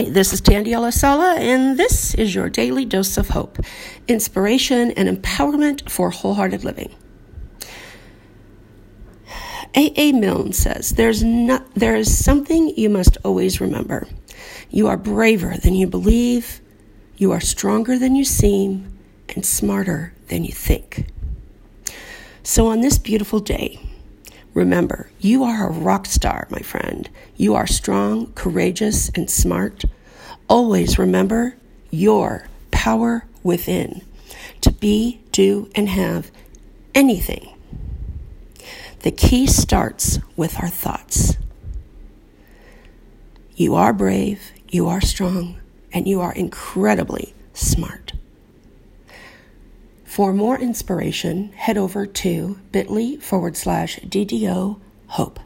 Hi, this is Tandy Alasala, and this is your daily dose of hope, inspiration, and empowerment for wholehearted living. A. A. Milne says, There's not, there is something you must always remember. You are braver than you believe, you are stronger than you seem, and smarter than you think. So, on this beautiful day, remember you are a rock star, my friend. You are strong, courageous, and smart. Always remember your power within to be, do, and have anything the key starts with our thoughts. You are brave, you are strong, and you are incredibly smart. For more inspiration, head over to bit.ly forward slash DDO hope.